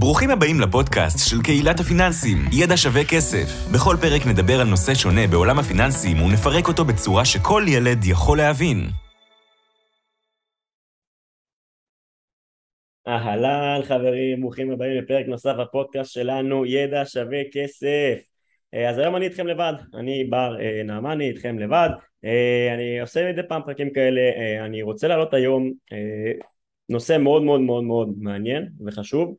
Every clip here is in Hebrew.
ברוכים הבאים לפודקאסט של קהילת הפיננסים, ידע שווה כסף. בכל פרק נדבר על נושא שונה בעולם הפיננסים ונפרק אותו בצורה שכל ילד יכול להבין. אהלן חברים, ברוכים הבאים לפרק נוסף בפודקאסט שלנו, ידע שווה כסף. אה, אז היום אני איתכם לבד, אני בר אה, נעמני איתכם לבד, אה, אני עושה מדי פעם פרקים כאלה, אני רוצה להעלות היום נושא מאוד מאוד מאוד מאוד מעניין וחשוב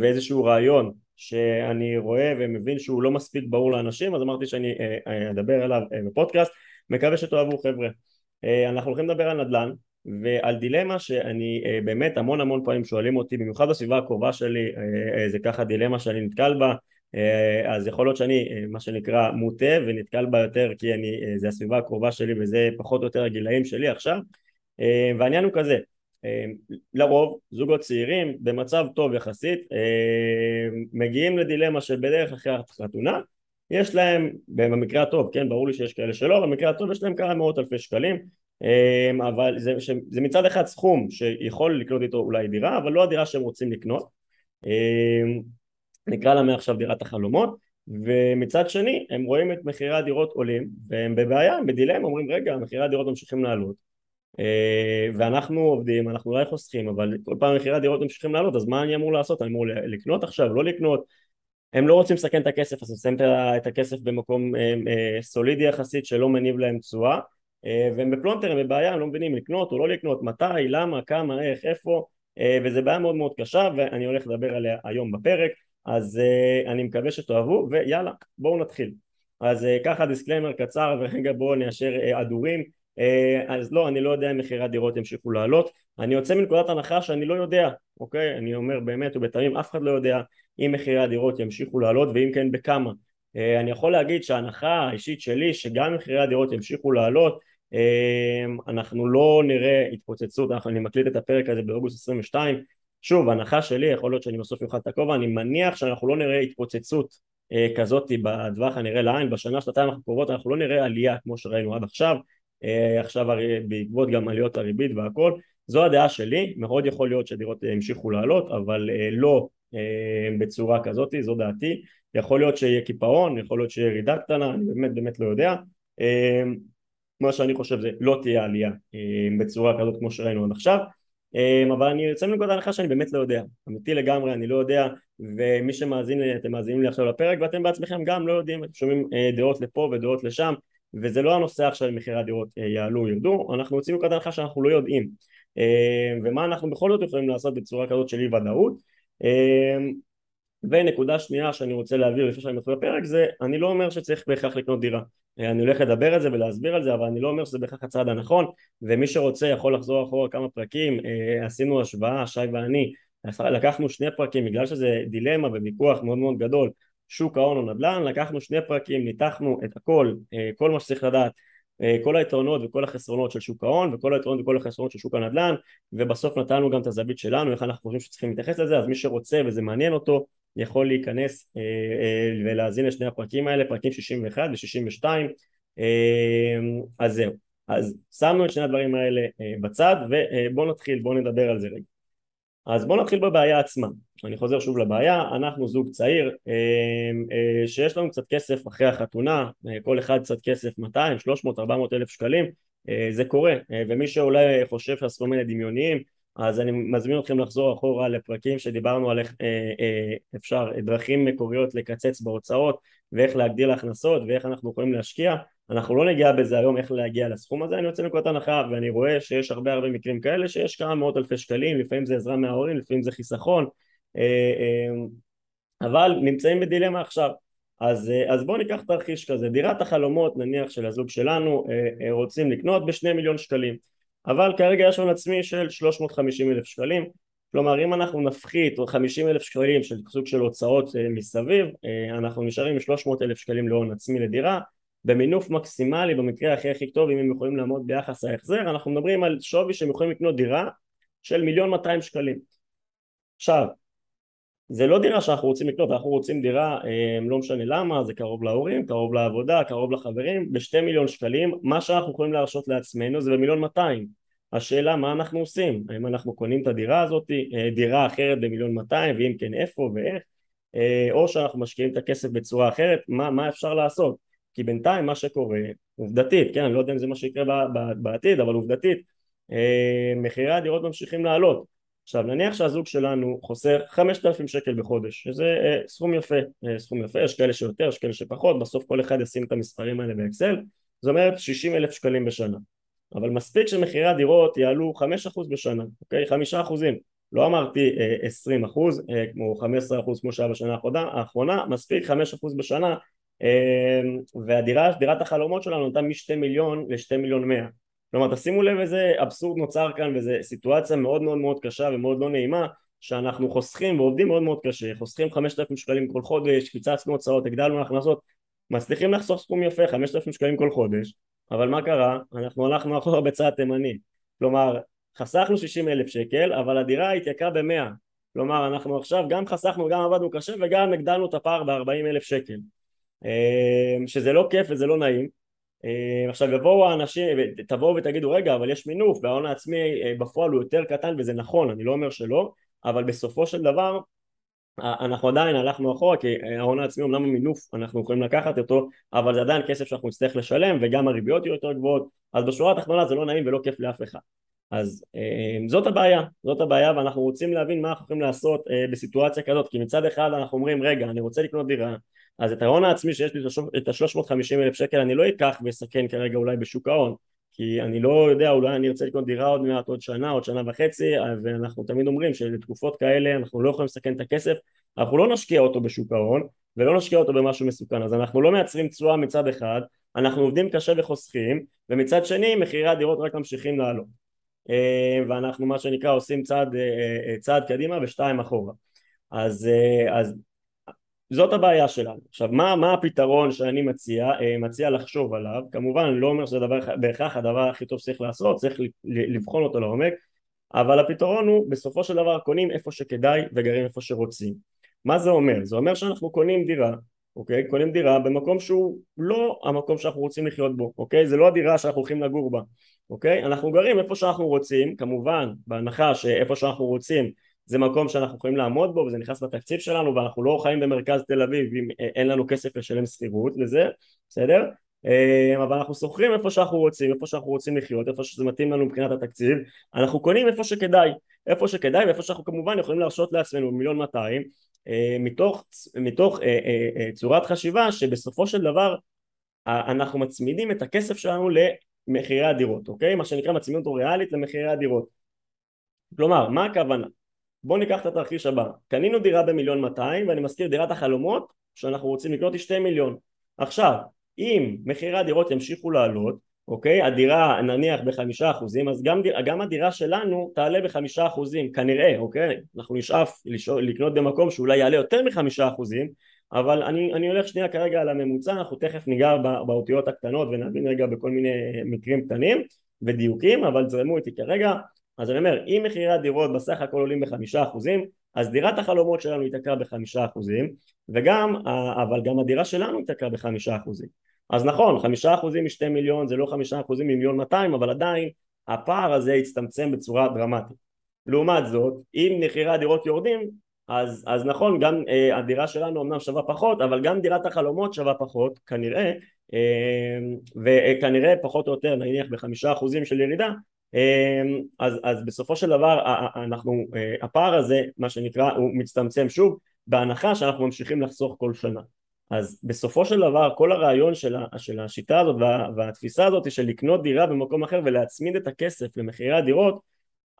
ואיזשהו רעיון שאני רואה ומבין שהוא לא מספיק ברור לאנשים אז אמרתי שאני אדבר עליו בפודקאסט. מקווה שתאהבו חבר'ה. אנחנו הולכים לדבר על נדל"ן ועל דילמה שאני באמת המון המון פעמים שואלים אותי במיוחד בסביבה הקרובה שלי זה ככה דילמה שאני נתקל בה. אה, אז יכול להיות שאני אה, מה שנקרא מוטה ונתקל בה יותר כי אני, אה, זה הסביבה הקרובה שלי וזה פחות או יותר הגילאים שלי עכשיו. והעניין הוא כזה לרוב זוגות צעירים במצב טוב יחסית מגיעים לדילמה שבדרך אחרי החתונה יש להם במקרה הטוב כן ברור לי שיש כאלה שלא במקרה הטוב יש להם כמה מאות אלפי שקלים אבל זה, זה מצד אחד סכום שיכול לקנות איתו אולי דירה אבל לא הדירה שהם רוצים לקנות. נקרא לה מעכשיו דירת החלומות ומצד שני הם רואים את מחירי הדירות עולים והם בבעיה, הם בדילמה, אומרים רגע מחירי הדירות ממשיכים לעלות ואנחנו עובדים, אנחנו אולי חוסכים אבל כל פעם מחירי הדירות ממשיכים לעלות אז מה אני אמור לעשות? אני אמור לקנות עכשיו, לא לקנות? הם לא רוצים לסכן את הכסף אז שמים את הכסף במקום אה, אה, סולידי יחסית שלא מניב להם תשואה והם בפלונטר, הם בבעיה, הם לא מבינים לקנות או לא לקנות, מתי, למה, כמה, איך, איפה וזה בעיה מאוד מאוד קשה ואני הולך לדבר עליה היום בפרק אז אני מקווה שתאהבו ויאללה בואו נתחיל. אז ככה disclaimer קצר ורגע בואו ניישר הדורים אז לא אני לא יודע אם מחירי הדירות ימשיכו לעלות. אני יוצא מנקודת הנחה שאני לא יודע אוקיי? אני אומר באמת ובתמים אף אחד לא יודע אם מחירי הדירות ימשיכו לעלות ואם כן בכמה. uh, אני יכול להגיד שההנחה האישית שלי שגם מחירי הדירות ימשיכו לעלות uh, אנחנו לא נראה התפוצצות. אני מקליט את הפרק הזה באוגוסט 22 שוב הנחה שלי יכול להיות שאני בסוף אוכל את הכובע אני מניח שאנחנו לא נראה התפוצצות אה, כזאת בטווח הנראה לעין. בשנה שנתיים הקרובות אנחנו לא נראה עלייה כמו שראינו עד עכשיו. אה, עכשיו הרי בעקבות גם עליות הריבית והכל זו הדעה שלי מאוד יכול להיות שדירות המשיכו לעלות אבל אה, לא אה, בצורה כזאת זו דעתי. יכול להיות שיהיה קיפאון יכול להיות שיהיה ירידה קטנה אני באמת באמת לא יודע. אה, מה שאני חושב זה לא תהיה עלייה אה, בצורה כזאת כמו שראינו עד עכשיו. אבל אני יוצא מנקודת הנחה שאני באמת לא יודע. אמיתי לגמרי אני לא יודע ומי שמאזין לי אתם מאזינים לי עכשיו לפרק ואתם בעצמכם גם לא יודעים אתם שומעים אה, דעות לפה ודעות לשם וזה לא הנושא עכשיו אם מחירי הדירות אה, יעלו או ירדו אנחנו יוצאים מנקודת הנחה שאנחנו לא יודעים. אמ, ומה אנחנו בכל זאת יכולים לעשות בצורה כזאת של אי ודאות אמ, ונקודה שנייה שאני רוצה להעביר לפני שאני מתחיל בפרק זה אני לא אומר שצריך בהכרח לקנות דירה. אני הולך לדבר על זה ולהסביר על זה אבל אני לא אומר שזה בהכרח הצעד הנכון ומי שרוצה יכול לחזור אחורה כמה פרקים. אה, עשינו השוואה שי ואני לקחנו שני פרקים בגלל שזה דילמה וויכוח מאוד מאוד גדול שוק ההון או נדל"ן לקחנו שני פרקים ניתחנו את הכל אה, כל מה שצריך לדעת אה, כל היתרונות וכל החסרונות של שוק ההון וכל היתרונות וכל החסרונות של שוק הנדל"ן ובסוף נתנו גם את הזווית שלנו איך אנחנו חושבים שצריכים להתייחס לזה אז מי שרוצה וזה מעניין אותו יכול להיכנס אה, ולהאזין לשני הפרקים האלה, פרקים 61 ו-62 אה, אז זהו, אז שמנו את שני הדברים האלה בצד ובואו נתחיל, בואו נדבר על זה רגע אז בואו נתחיל בבעיה עצמה, אני חוזר שוב לבעיה, אנחנו זוג צעיר שיש לנו קצת כסף אחרי החתונה, כל אחד קצת כסף 200, 300, 400 אלף שקלים, זה קורה, ומי שאולי חושב שהסכומים האלה דמיוניים אז אני מזמין אתכם לחזור אחורה לפרקים שדיברנו על איך אה, אה, אפשר דרכים מקוריות לקצץ בהוצאות ואיך להגדיל הכנסות ואיך אנחנו יכולים להשקיע אנחנו לא נגיע בזה היום איך להגיע לסכום הזה. אני יוצא מנקודת הנחה ואני רואה שיש הרבה הרבה מקרים כאלה שיש כמה מאות אלפי שקלים לפעמים זה עזרה מההורים לפעמים זה חיסכון אה, אה, אבל נמצאים בדילמה עכשיו. אז, אה, אז בואו ניקח תרחיש כזה. דירת החלומות נניח של הזוג שלנו רוצים לקנות בשני מיליון שקלים אבל כרגע יש הון עצמי של 350 אלף שקלים. כלומר אם אנחנו נפחית עוד 50 אלף שקלים של סוג של הוצאות מסביב אנחנו נשארים עם 300 אלף שקלים להון עצמי לדירה במינוף מקסימלי במקרה הכי הכי טוב אם הם יכולים לעמוד ביחס ההחזר אנחנו מדברים על שווי שהם יכולים לקנות דירה של מיליון 200 שקלים. עכשיו זה לא דירה שאנחנו רוצים לקנות, אנחנו רוצים דירה, אה, לא משנה למה, זה קרוב להורים, קרוב לעבודה, קרוב לחברים, בשתי מיליון שקלים, מה שאנחנו יכולים להרשות לעצמנו זה במיליון 200 השאלה מה אנחנו עושים, האם אנחנו קונים את הדירה הזאת, אה, דירה אחרת במיליון 200 ואם כן איפה ואיך, אה, או שאנחנו משקיעים את הכסף בצורה אחרת, מה, מה אפשר לעשות, כי בינתיים מה שקורה, עובדתית, כן, אני לא יודע אם זה מה שיקרה בעתיד, אבל עובדתית, אה, מחירי הדירות ממשיכים לעלות. עכשיו נניח שהזוג שלנו חוסר 5,000 שקל בחודש, שזה סכום יפה, סכום יפה, יש כאלה שיותר, יש כאלה שפחות, בסוף כל אחד ישים את המספרים האלה באקסל, זאת אומרת 60 אלף שקלים בשנה אבל מספיק שמחירי הדירות יעלו 5% בשנה, אוקיי? 5% לא אמרתי 20 אה, אחוז אה, כמו 15 אחוז כמו שהיה בשנה האחרונה, מספיק 5 אחוז בשנה אה, והדירה, דירת החלומות שלנו נותן מ-2 מיליון ל-2 מיליון 100 כלומר תשימו לב איזה אבסורד נוצר כאן וזו סיטואציה מאוד מאוד מאוד קשה ומאוד לא נעימה שאנחנו חוסכים ועובדים מאוד מאוד קשה, חוסכים 5,000 שקלים כל חודש, קיצצנו הוצאות, הגדלנו הכנסות, מצליחים לחסוך סכום יפה, 5,000 שקלים כל חודש אבל מה קרה? אנחנו הלכנו אחורה בצד תימני. כלומר חסכנו 60 אלף שקל אבל הדירה התייקרה ב-100 כלומר אנחנו עכשיו גם חסכנו גם עבדנו קשה וגם הגדלנו את הפער ב-40 אלף שקל. אמ, שזה לא כיף וזה לא נעים. אמ, עכשיו יבואו האנשים, תבואו ותגידו רגע אבל יש מינוף וההון העצמי אה, בפועל הוא יותר קטן וזה נכון אני לא אומר שלא אבל בסופו של דבר אנחנו עדיין הלכנו אחורה כי ההון העצמי אמנם המינוף אנחנו יכולים לקחת אותו אבל זה עדיין כסף שאנחנו נצטרך לשלם וגם הריביות יהיו יותר גבוהות. אז בשורה התחתונה זה לא נעים ולא כיף לאף אחד אז אה, זאת הבעיה, זאת הבעיה ואנחנו רוצים להבין מה אנחנו יכולים לעשות אה, בסיטואציה כזאת כי מצד אחד אנחנו אומרים רגע אני רוצה לקנות דירה אז את ההון העצמי שיש לי את ה-350 אלף שקל אני לא אקח ואסכן כרגע אולי בשוק ההון כי אני לא יודע, אולי אני ארצה לקנות דירה עוד מעט, עוד שנה, עוד שנה וחצי, ואנחנו תמיד אומרים שלתקופות כאלה אנחנו לא יכולים לסכן את הכסף, אנחנו לא נשקיע אותו בשוק ההון, ולא נשקיע אותו במשהו מסוכן, אז אנחנו לא מייצרים תשואה מצד אחד, אנחנו עובדים קשה וחוסכים, ומצד שני מחירי הדירות רק ממשיכים לעלות. אה, ואנחנו מה שנקרא עושים צעד, אה, אה, צעד קדימה ושתיים אחורה. אז, אז זאת הבעיה שלנו. עכשיו מה, מה הפתרון שאני מציע? מציע לחשוב עליו, כמובן לא אומר שזה דבר, בהכרח הדבר הכי טוב שצריך לעשות, צריך לבחון אותו לעומק, אבל הפתרון הוא בסופו של דבר קונים איפה שכדאי וגרים איפה שרוצים. מה זה אומר? זה אומר שאנחנו קונים דירה, אוקיי? קונים דירה במקום שהוא לא המקום שאנחנו רוצים לחיות בו, אוקיי? זה לא הדירה שאנחנו הולכים לגור בה, אוקיי? אנחנו גרים איפה שאנחנו רוצים, כמובן בהנחה שאיפה שאנחנו רוצים זה מקום שאנחנו יכולים לעמוד בו וזה נכנס בתקציב שלנו ואנחנו לא חיים במרכז תל אביב אם אין לנו כסף לשלם שכירות לזה, בסדר? אה, אבל אנחנו שוכרים איפה שאנחנו רוצים, איפה שאנחנו רוצים לחיות, איפה שזה מתאים לנו מבחינת התקציב, אנחנו קונים איפה שכדאי, איפה שכדאי ואיפה שאנחנו כמובן יכולים להרשות לעצמנו מיליון 200 אה, מתוך, מתוך אה, צורת חשיבה שבסופו של דבר אנחנו מצמידים את הכסף שלנו למחירי הדירות, אוקיי? מה שנקרא מצמידים ריאלית למחירי הדירות. כלומר, מה הכוונה? בואו ניקח את התרחיש הבא. קנינו דירה במיליון 200 ואני מזכיר דירת החלומות שאנחנו רוצים לקנות היא 2 מיליון. עכשיו אם מחירי הדירות ימשיכו לעלות אוקיי? הדירה נניח בחמישה אחוזים אז גם, גם הדירה שלנו תעלה בחמישה אחוזים כנראה אוקיי? אנחנו נשאף לקנות במקום שאולי יעלה יותר מחמישה אחוזים אבל אני, אני הולך שנייה כרגע על הממוצע אנחנו תכף ניגע באותיות הקטנות ונבין רגע בכל מיני מקרים קטנים ודיוקים אבל זרמו איתי כרגע. אז אני אומר אם מחירי הדירות בסך הכל עולים בחמישה אחוזים אז דירת החלומות שלנו התייקרה בחמישה אחוזים וגם אבל גם הדירה שלנו התייקרה בחמישה אחוזים. אז נכון חמישה אחוזים משתי מיליון זה לא חמישה אחוזים ממיליון מאתיים אבל עדיין הפער הזה הצטמצם בצורה דרמטית. לעומת זאת אם מחירי הדירות יורדים אז, אז נכון גם אה, הדירה שלנו אמנם שווה פחות אבל גם דירת החלומות שווה פחות כנראה אה, וכנראה פחות או יותר נניח בחמישה אחוזים של ירידה אמ, אז, אז בסופו של דבר אנחנו, אה, הפער הזה מה שנקרא הוא מצטמצם שוב בהנחה שאנחנו ממשיכים לחסוך כל שנה. אז בסופו של דבר כל הרעיון של, של השיטה הזאת וה, והתפיסה הזאת של לקנות דירה במקום אחר ולהצמיד את הכסף למחירי הדירות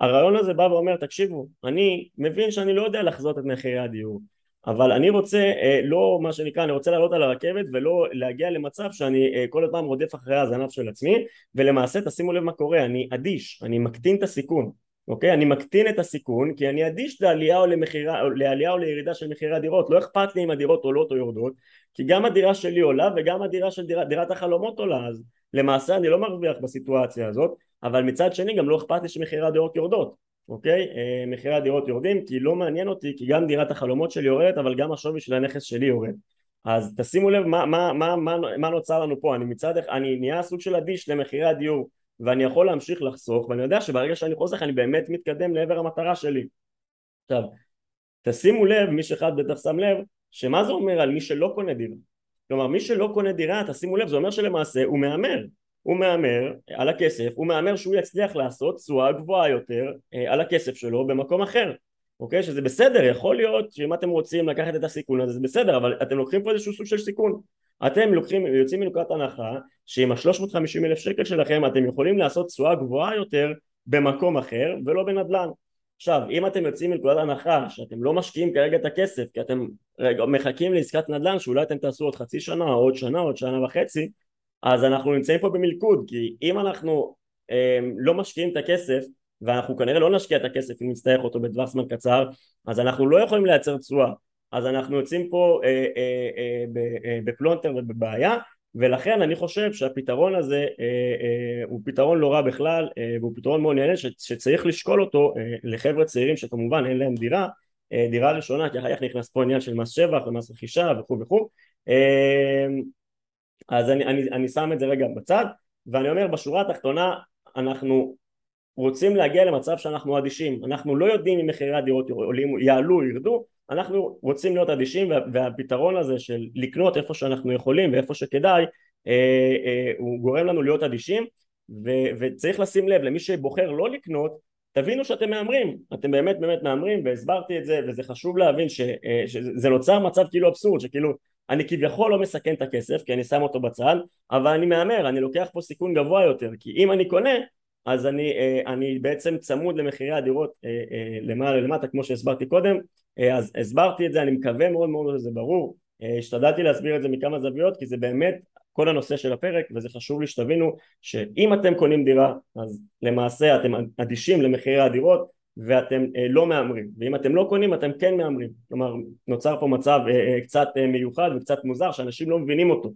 הרעיון הזה בא ואומר תקשיבו אני מבין שאני לא יודע לחזות את מחירי הדיור אבל אני רוצה אה, לא מה שנקרא אני רוצה לעלות על הרכבת ולא להגיע למצב שאני אה, כל הזמן רודף אחרי הזנב של עצמי ולמעשה תשימו לב מה קורה אני אדיש אני מקטין את הסיכון אוקיי? אני מקטין את הסיכון כי אני אדיש לעלייה או, למחירה, או לעלייה או לירידה של מחירי הדירות. לא אכפת לי אם הדירות עולות או יורדות כי גם הדירה שלי עולה וגם הדירה של דירה, דירת החלומות עולה אז למעשה אני לא מרוויח בסיטואציה הזאת אבל מצד שני גם לא אכפת לי שמחירי הדירות יורדות אוקיי? אה, מחירי הדירות יורדים כי לא מעניין אותי כי גם דירת החלומות שלי יורדת אבל גם השווי של הנכס שלי יורד. אז תשימו לב מה, מה, מה, מה, מה נוצר לנו פה. אני מצד אחד אני נהיה סוג של אדיש למחירי הדיור ואני יכול להמשיך לחסוך ואני יודע שברגע שאני חוסך אני באמת מתקדם לעבר המטרה שלי. עכשיו תשימו לב מי שאחד בטח שם לב שמה זה אומר על מי שלא קונה דירה? כלומר מי שלא קונה דירה תשימו לב זה אומר שלמעשה הוא מהמר הוא מהמר על הכסף הוא מהמר שהוא יצליח לעשות תשואה גבוהה יותר אה, על הכסף שלו במקום אחר אוקיי? שזה בסדר, יכול להיות שאם אתם רוצים לקחת את הסיכון הזה זה בסדר, אבל אתם לוקחים פה איזשהו סוג של סיכון. אתם לוקחים, יוצאים מנקודת הנחה שעם ה-350 אלף שקל שלכם אתם יכולים לעשות תשואה גבוהה יותר במקום אחר ולא בנדל"ן. עכשיו, אם אתם יוצאים מנקודת הנחה שאתם לא משקיעים כרגע את הכסף כי אתם רגע, מחכים לעסקת נדל"ן שאולי אתם תעשו עוד חצי שנה, או עוד שנה, עוד שנה וחצי, אז אנחנו נמצאים פה במלכוד, כי אם אנחנו אה, לא משקיעים את הכסף ואנחנו כנראה לא נשקיע את הכסף אם נצטרך אותו בטווח זמן קצר אז אנחנו לא יכולים לייצר תשואה. אז אנחנו יוצאים פה אה, אה, אה, אה, בפלונטר ובבעיה ולכן אני חושב שהפתרון הזה אה, אה, הוא פתרון לא רע בכלל אה, והוא פתרון מאוד נהנה שצריך לשקול אותו אה, לחבר'ה צעירים שכמובן אין להם דירה אה, דירה ראשונה כי אחר כך נכנס פה עניין של מס שבח ומס רכישה וכו' וכו' אה, אז אני, אני, אני שם את זה רגע בצד ואני אומר בשורה התחתונה אנחנו רוצים להגיע למצב שאנחנו אדישים. אנחנו לא יודעים אם מחירי הדירות עולים, יעלו, ירדו אנחנו רוצים להיות אדישים וה, והפתרון הזה של לקנות איפה שאנחנו יכולים ואיפה שכדאי אה, אה, הוא גורם לנו להיות אדישים ו, וצריך לשים לב למי שבוחר לא לקנות תבינו שאתם מהמרים. אתם באמת באמת מהמרים והסברתי את זה וזה חשוב להבין ש, אה, שזה נוצר מצב כאילו אבסורד שכאילו אני כביכול לא מסכן את הכסף כי אני שם אותו בצד אבל אני מהמר אני לוקח פה סיכון גבוה יותר כי אם אני קונה אז אני, אה, אני בעצם צמוד למחירי הדירות אה, למעלה למטה כמו שהסברתי קודם אז הסברתי את זה אני מקווה מאוד מאוד שזה ברור. השתדלתי להסביר את זה מכמה זוויות כי זה באמת כל הנושא של הפרק וזה חשוב לי שתבינו שאם אתם קונים דירה אז למעשה אתם אדישים למחירי הדירות ואתם לא מהמרים. ואם אתם לא קונים אתם כן מהמרים. כלומר נוצר פה מצב קצת מיוחד וקצת מוזר שאנשים לא מבינים אותו.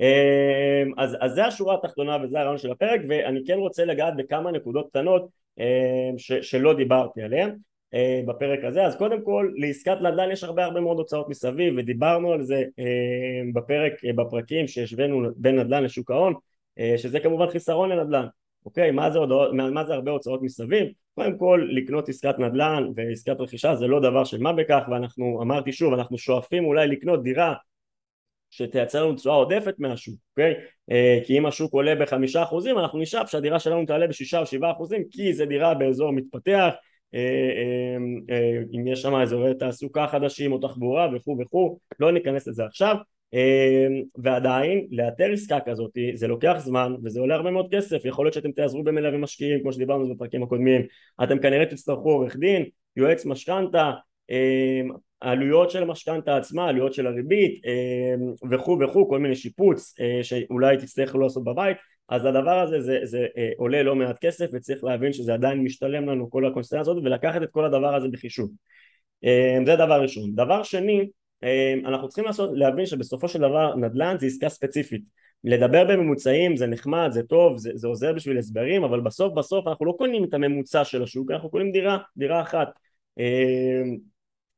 אמ, אז, אז זה השורה התחתונה וזה הרעיון של הפרק ואני כן רוצה לגעת בכמה נקודות קטנות אמ, ש, שלא דיברתי עליהן אמ, בפרק הזה. אז קודם כל לעסקת נדל"ן יש הרבה הרבה מאוד הוצאות מסביב ודיברנו על זה בפרק בפרקים שהשווינו בין נדל"ן לשוק ההון שזה כמובן חיסרון לנדל"ן. אוקיי? מה זה, הודעות, מה זה הרבה הוצאות מסביב? קודם כל לקנות עסקת נדל"ן ועסקת רכישה זה לא דבר של מה בכך ואנחנו אמרתי שוב אנחנו שואפים אולי לקנות דירה שתייצר לנו תשואה עודפת מהשוק, אוקיי? אה, כי אם השוק עולה בחמישה אחוזים אנחנו נשאף שהדירה שלנו תעלה בשישה או שבעה אחוזים כי זה דירה באזור מתפתח אה, אה, אם יש שם אזורי תעסוקה חדשים או תחבורה וכו' וכו' לא ניכנס לזה עכשיו. ועדיין לאתר עסקה כזאת זה לוקח זמן וזה עולה הרבה מאוד כסף. יכול להיות שאתם תעזרו במלווה משקיעים כמו שדיברנו בפרקים הקודמים. אתם כנראה תצטרכו עורך דין יועץ משכנתה העלויות של המשכנתה עצמה, העלויות של הריבית וכו' וכו', כל מיני שיפוץ אה, שאולי תצטרכו לעשות בבית, אז הדבר הזה זה, זה אה, עולה לא מעט כסף וצריך להבין שזה עדיין משתלם לנו כל הקונסטנציה הזאת ולקחת את כל הדבר הזה בחישוב. זה דבר ראשון. דבר שני, אנחנו צריכים לעשות, להבין שבסופו של דבר נדל"ן זה עסקה ספציפית. לדבר בממוצעים זה נחמד, זה טוב, זה, זה עוזר בשביל הסברים, אבל בסוף בסוף אנחנו לא קונים את הממוצע של השוק, אנחנו קונים דירה, דירה אחת.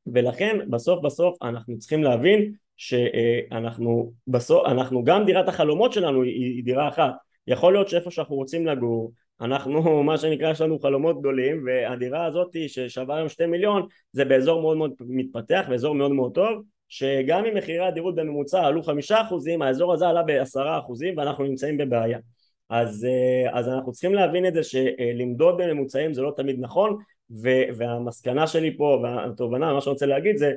ולכן בסוף בסוף אנחנו צריכים להבין שאנחנו בסוף, אנחנו גם דירת החלומות שלנו היא, היא דירה אחת יכול להיות שאיפה שאנחנו רוצים לגור אנחנו מה שנקרא יש לנו חלומות גדולים והדירה הזאת ששווה היום שתי מיליון זה באזור מאוד מאוד מתפתח ואזור מאוד מאוד טוב שגם אם מחירי הדירות בממוצע עלו חמישה אחוזים האזור הזה עלה בעשרה אחוזים ואנחנו נמצאים בבעיה. אז, אז אנחנו צריכים להבין את זה שלמדוד בממוצעים זה לא תמיד נכון והמסקנה שלי פה והתובנה מה שאני רוצה להגיד זה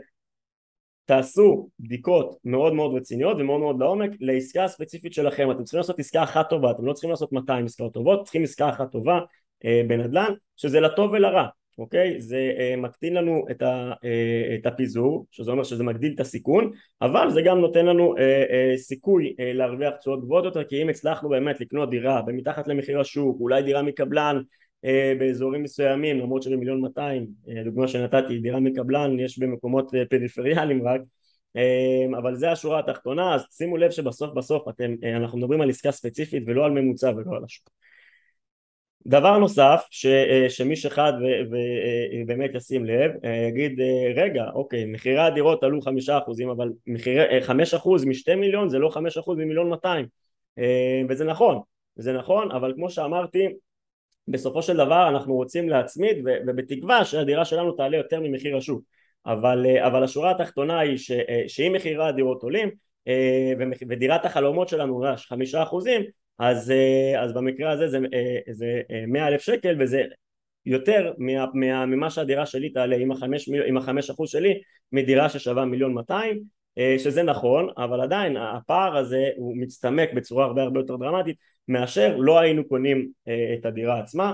תעשו בדיקות מאוד מאוד רציניות ומאוד מאוד לעומק לעסקה הספציפית שלכם אתם צריכים לעשות עסקה אחת טובה אתם לא צריכים לעשות 200 עסקאות טובות צריכים עסקה אחת טובה אה, בנדל"ן שזה לטוב ולרע אוקיי? זה אה, מקטין לנו את, ה, אה, את הפיזור, שזה אומר שזה מגדיל את הסיכון, אבל זה גם נותן לנו אה, אה, סיכוי אה, להרוויח תשואות גבוהות יותר, כי אם הצלחנו באמת לקנות דירה במתחת למחיר השוק, אולי דירה מקבלן באזורים מסוימים למרות שבמיליון מאתיים אה, דוגמה שנתתי דירה מקבלן יש במקומות אה, פריפריאליים רק אבל זה השורה התחתונה אז שימו לב שבסוף בסוף אתם, אנחנו מדברים על עסקה ספציפית ולא על ממוצע ולא על השוק. דבר נוסף ש, שמי שאחד ובאמת ישים לב יגיד רגע אוקיי מחירי הדירות עלו חמישה אחוזים אבל חמש אחוז משתי מיליון זה לא חמש אחוז ממיליון מאתיים. וזה נכון זה נכון, אבל כמו שאמרתי, בסופו של דבר אנחנו רוצים להצמיד ובתקווה שהדירה שלנו תעלה יותר ממחיר השוק. אבל, אבל השורה התחתונה היא ש, שאם מחירי הדירות עולים ודירת החלומות שלנו רש חמישה אחוזים אז, אז במקרה הזה זה, זה מאה אלף שקל וזה יותר מה, מה, ממה שהדירה שלי תעלה עם החמש, עם החמש אחוז שלי מדירה ששווה מיליון מאתיים שזה נכון אבל עדיין הפער הזה הוא מצטמק בצורה הרבה הרבה יותר דרמטית מאשר לא היינו קונים את הדירה עצמה.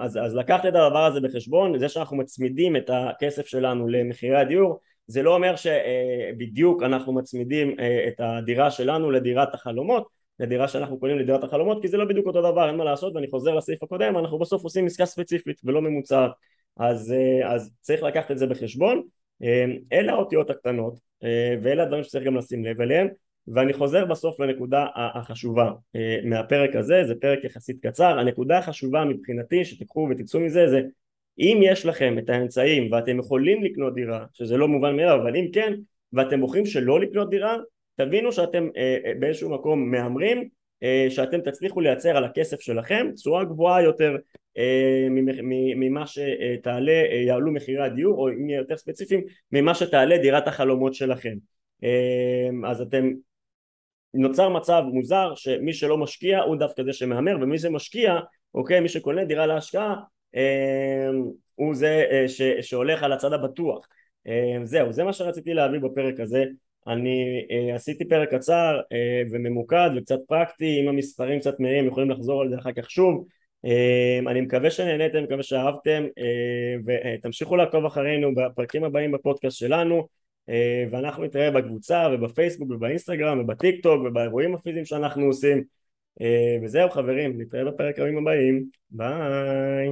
אז, אז לקחת את הדבר הזה בחשבון זה שאנחנו מצמידים את הכסף שלנו למחירי הדיור זה לא אומר שבדיוק אנחנו מצמידים את הדירה שלנו לדירת החלומות לדירה שאנחנו קונים לדירת החלומות כי זה לא בדיוק אותו דבר אין מה לעשות ואני חוזר לסעיף הקודם אנחנו בסוף עושים עסקה ספציפית ולא ממוצעת. אז, אה, אז צריך לקחת את זה בחשבון. אה, אלה האותיות הקטנות אה, ואלה הדברים שצריך גם לשים לב אליהם ואני חוזר בסוף לנקודה החשובה מהפרק הזה זה פרק יחסית קצר. הנקודה החשובה מבחינתי שתיקחו ותצאו מזה זה אם יש לכם את האמצעים ואתם יכולים לקנות דירה שזה לא מובן מאליו אבל אם כן ואתם בוחרים שלא לקנות דירה תבינו שאתם אה, אה, באיזשהו מקום מהמרים אה, שאתם תצליחו לייצר על הכסף שלכם תשואה גבוהה יותר ממה שתעלה יעלו מחירי הדיור או אם נהיה יותר ספציפיים ממה שתעלה דירת החלומות שלכם. אז אתם נוצר מצב מוזר שמי שלא משקיע הוא דווקא זה שמהמר ומי שמשקיע אוקיי מי שקונה דירה להשקעה הוא זה ש, שהולך על הצד הבטוח. זהו זה מה שרציתי להביא בפרק הזה. אני uh, עשיתי פרק קצר uh, וממוקד וקצת פרקטי אם המספרים קצת מהירים יכולים לחזור על זה אחר כך שוב. uh, אני מקווה שנהניתם, מקווה שאהבתם uh, ותמשיכו לעקוב אחרינו בפרקים הבאים בפודקאסט שלנו ואנחנו נתראה בקבוצה ובפייסבוק ובאינסטגרם ובטיק טוק ובאירועים הפיזיים שאנחנו עושים. uh, וזהו חברים, נתראה בפרק הבאים הבאים. ביי